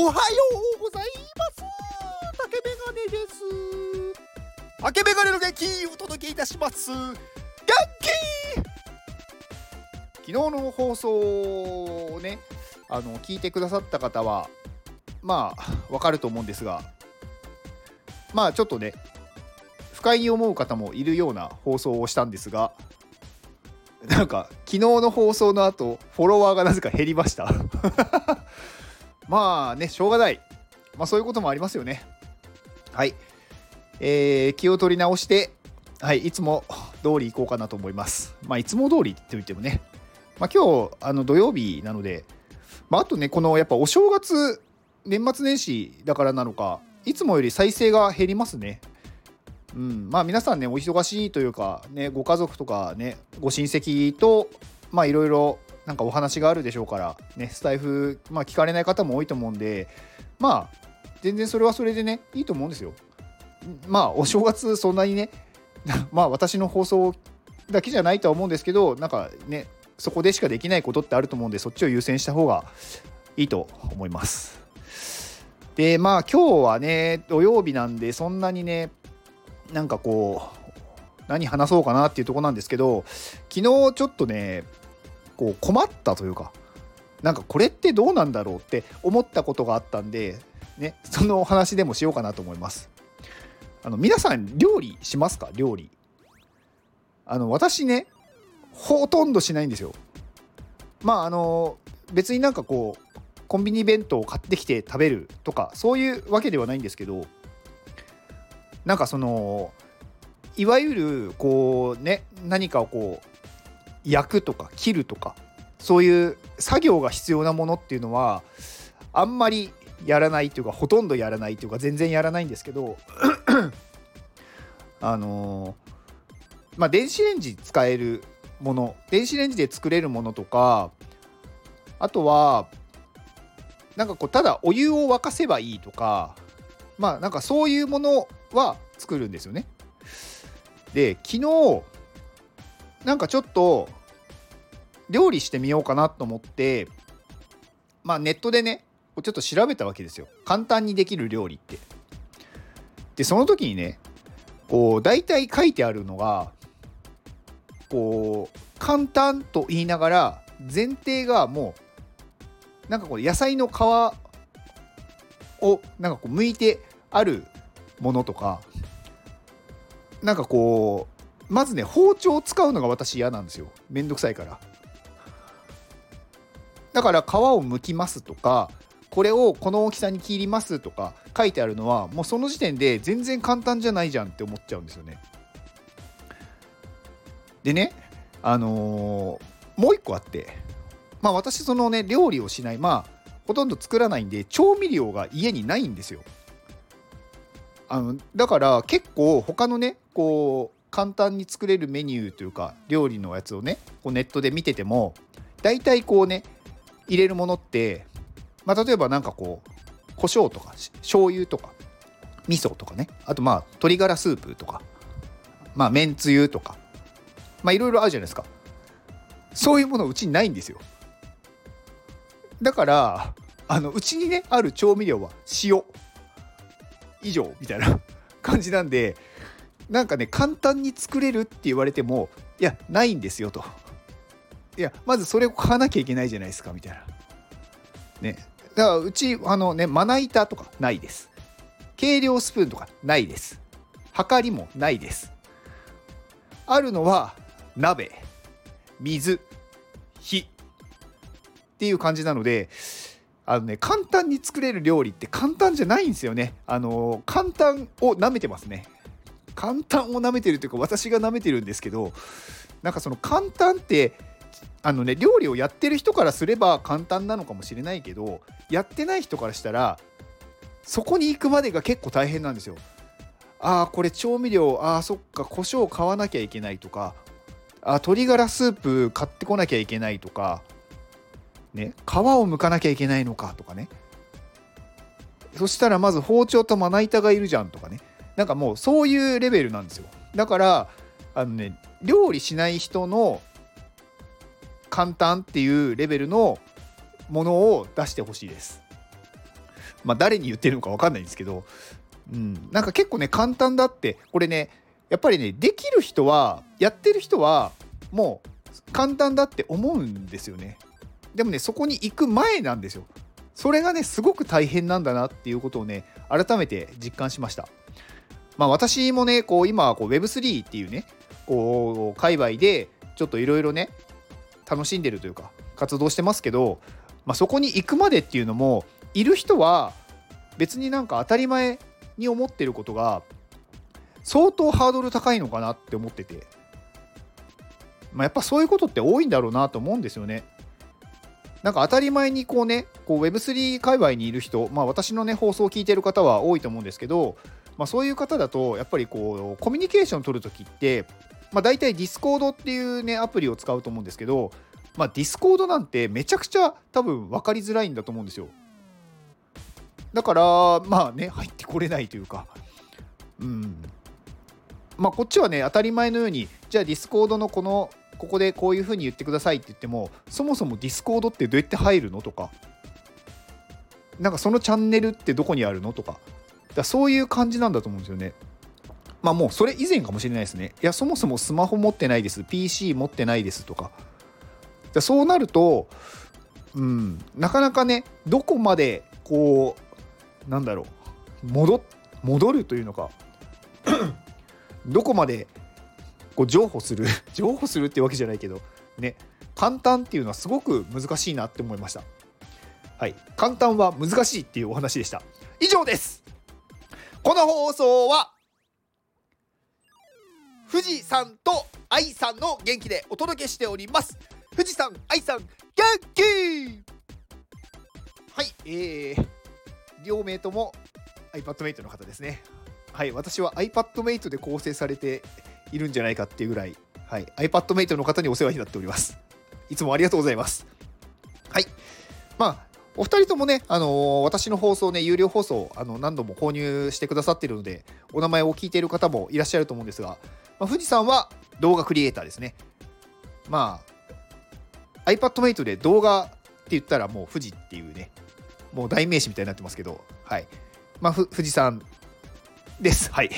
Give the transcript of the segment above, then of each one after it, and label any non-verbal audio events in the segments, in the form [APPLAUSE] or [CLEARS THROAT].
おはようございます。竹メガネです。竹メガネの元気お届けいたします。元気!昨日の放送をねあの聞いてくださった方はまあわかると思うんですがまあちょっとね不快に思う方もいるような放送をしたんですがなんか昨日の放送の後フォロワーがなぜか減りました。まあねしょうがない。まあそういうこともありますよね。はい。えー、気を取り直してはいいつも通り行こうかなと思います。まあいつも通りって言ってもね。まあ今日あの土曜日なのでまああとねこのやっぱお正月年末年始だからなのかいつもより再生が減りますね。うん、まあ皆さんねお忙しいというかねご家族とかねご親戚とまあいろいろなんかお話があるでしょうからねスタイフまあ聞かれない方も多いと思うんでまあ全然それはそれでねいいと思うんですよ。まあお正月そんなにね [LAUGHS] まあ私の放送だけじゃないとは思うんですけどなんかねそこでしかできないことってあると思うんでそっちを優先した方がいいと思います。でまあ今日はね土曜日なんでそんなにねなんかこう何話そうかなっていうとこなんですけど昨日ちょっとねこう困ったというかなんかこれってどうなんだろうって思ったことがあったんでねそのお話でもしようかなと思います。あの皆さん料理しますか？料理。あの私ねほとんどしないんですよ。まああの別になんかこうコンビニ弁当を買ってきて食べるとかそういうわけではないんですけどなんかそのいわゆるこうね何かをこう焼くとか切るとかそういう作業が必要なものっていうのはあんまりやらないというかほとんどやらないというか全然やらないんですけど [CLEARS THROAT] あのまあ電子レンジ使えるもの電子レンジで作れるものとかあとはなんかこうただお湯を沸かせばいいとかまあなんかそういうものは作るんですよね。で昨日なんかちょっと料理してみようかなと思ってまあネットでねちょっと調べたわけですよ。簡単にできる料理って。でその時にねこう大体書いてあるのがこう簡単と言いながら前提がもうなんかこう野菜の皮をなんかこう剥いてあるものとかなんかこうまずね包丁を使うのが私嫌なんですよ。めんどくさいから。だから皮を剥きますとかこれをこの大きさに切りますとか書いてあるのはもうその時点で全然簡単じゃないじゃんって思っちゃうんですよね。でねあのー、もう一個あってまあ私そのね料理をしないまあほとんど作らないんで調味料が家にないんですよ。あのだから結構他のねこう簡単に作れるメニューというか料理のやつをねこうネットで見てても大体こうね入れるものって、まあ、例えば何かこう胡椒とか醤油とか味噌とかね。あとまあ鶏ガラスープとか。まあめんつゆとか。まあいろいろあるじゃないですか。そういうものうちにないんですよ。だからあのうちにねある調味料は塩。以上みたいな [LAUGHS] 感じなんでなんかね簡単に作れるって言われてもいやないんですよと。いやまずそれを買わなきゃいけないじゃないですかみたいな。ね。だからうちあのねまな板とかないです。計量スプーンとかないです。はかりもないです。あるのは鍋。水。火。っていう感じなのであのね簡単に作れる料理って簡単じゃないんですよね。あの簡単を舐めてますね。簡単を舐めてるというか私が舐めてるんですけどなんかその簡単ってあのね料理をやってる人からすれば簡単なのかもしれないけどやってない人からしたらそこに行くまでが結構大変なんですよ。ああこれ調味料ああそっか胡椒買わなきゃいけないとかあ鶏ガラスープ買ってこなきゃいけないとかね、皮を剥かなきゃいけないのかとかね。そしたらまず包丁とまな板がいるじゃんとかね。なんかもうそういうレベルなんですよ。だからあのね料理しない人の簡単っていうレベルのものを出してほしいです。まあ誰に言ってるのか分かんないんですけど、うん、なんか結構ね簡単だってこれねやっぱりねできる人はやってる人はもう簡単だって思うんですよね。でもねそこに行く前なんですよ。それがねすごく大変なんだなっていうことをね改めて実感しました。まあ私もねこう今こう Web3 っていうねこう界隈でちょっといろいろね楽しんでるというか活動してますけど、まあ、そこに行くまでっていうのもいる人は別になんか当たり前に思ってることが相当ハードル高いのかなって思ってて、まあ、やっぱそういうことって多いんだろうなと思うんですよね。なんか当たり前にこうねこう Web3 界隈にいる人、まあ、私のね放送を聞いてる方は多いと思うんですけど、まあ、そういう方だとやっぱりこうコミュニケーション取るときって、まあ、大体 Discord っていうねアプリを使うと思うんですけど、まあ、Discord なんてめちゃくちゃ多分分かりづらいんだと思うんですよ。だからまあね入ってこれないというかうんまあこっちはね当たり前のようにじゃあ Discord のこのここでこういうふうに言ってくださいって言ってもそもそも Discord ってどうやって入るのとかなんかそのチャンネルってどこにあるのとかだそういう感じなんだと思うんですよね。まあもうそれ以前かもしれないですね。いやそもそもスマホ持ってないです。PC 持ってないですとか。そうなるとうんなかなかねどこまでこうなんだろう。戻戻るというのか [COUGHS] どこまでこう譲歩する [LAUGHS] 譲歩するってわけじゃないけどね簡単っていうのはすごく難しいなって思いました。はい。簡単は難しいっていうお話でした。以上です。この放送は富士山と愛さんの元気でお届けしております富士山愛さん元気はいえー両名とも iPadMate の方ですね。はい、私は iPadMate で構成されているんじゃないかっていうぐらい、はい、iPadMate の方にお世話になっております。いつもありがとうございます。はい。まあ、お二人ともね、あのー、私の放送ね、有料放送、あの、何度も購入してくださっているので、お名前を聞いている方もいらっしゃると思うんですが、まあ、富士山は動画クリエイターですね。まあ、iPadMate で動画って言ったらもう富士っていうね、もう代名詞みたいになってますけど、はい。まあ、富士山です。はい。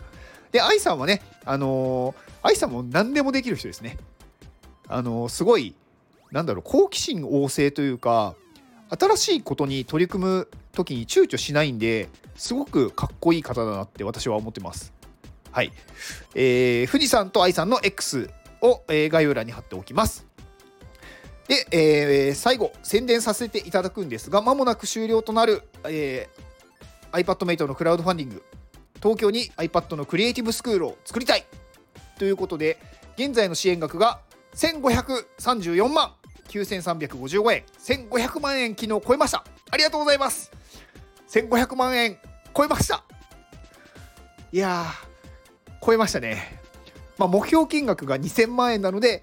[LAUGHS] で、愛さんはね、あのー、愛さんも何でもできる人ですね。あのー、すごい、なんだろう、好奇心旺盛というか、新しいことに取り組む時に躊躇しないんで、すごくかっこいい方だなって私は思ってます。はい。えー、富士山と愛さんの X を、えー、概要欄に貼っておきます。で、えー、最後、宣伝させていただくんですが、まもなく終了となる、えー、iPadMate のクラウドファンディング、東京に iPad のクリエイティブスクールを作りたいということで、現在の支援額が1534万9355円、1500万円昨日超えました。ありがとうございます。1500万円超えました。いやー、超えましたね。まあ、目標金額が2000万円なので、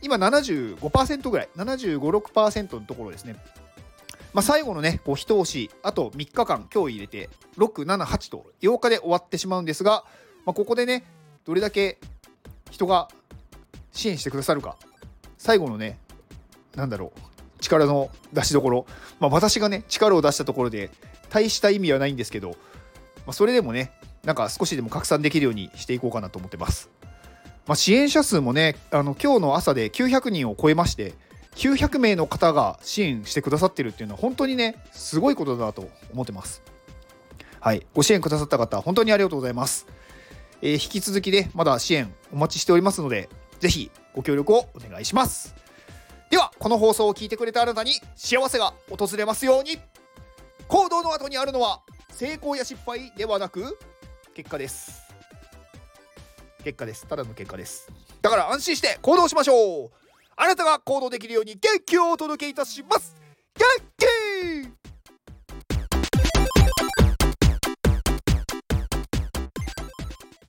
今75%ぐらい、75、6%のところですね。まあ、最後のね、こう一押し、あと3日間、今日入れて、6、7、8と8日で終わってしまうんですが、まあ、ここでね、どれだけ人が支援してくださるか、最後のね、なんだろう、力の出しどころ、まあ、私がね、力を出したところで、大した意味はないんですけど、まあ、それでもね、なんか少しでも拡散できるようにしていこうかなと思ってます。まあ、支援者数もねあの今日の朝で900人を超えまして900名の方が支援してくださってるっていうのは本当にねすごいことだなと思ってます。はい。ご支援くださった方本当にありがとうございます、えー、引き続きねまだ支援お待ちしておりますので是非ご協力をお願いします。ではこの放送を聞いてくれたあなたに幸せが訪れますように。行動の後にあるのは成功や失敗ではなく結果です。結果です。ただの結果です。だから安心して行動しましょう。あなたが行動できるように元気をお届けいたします。元気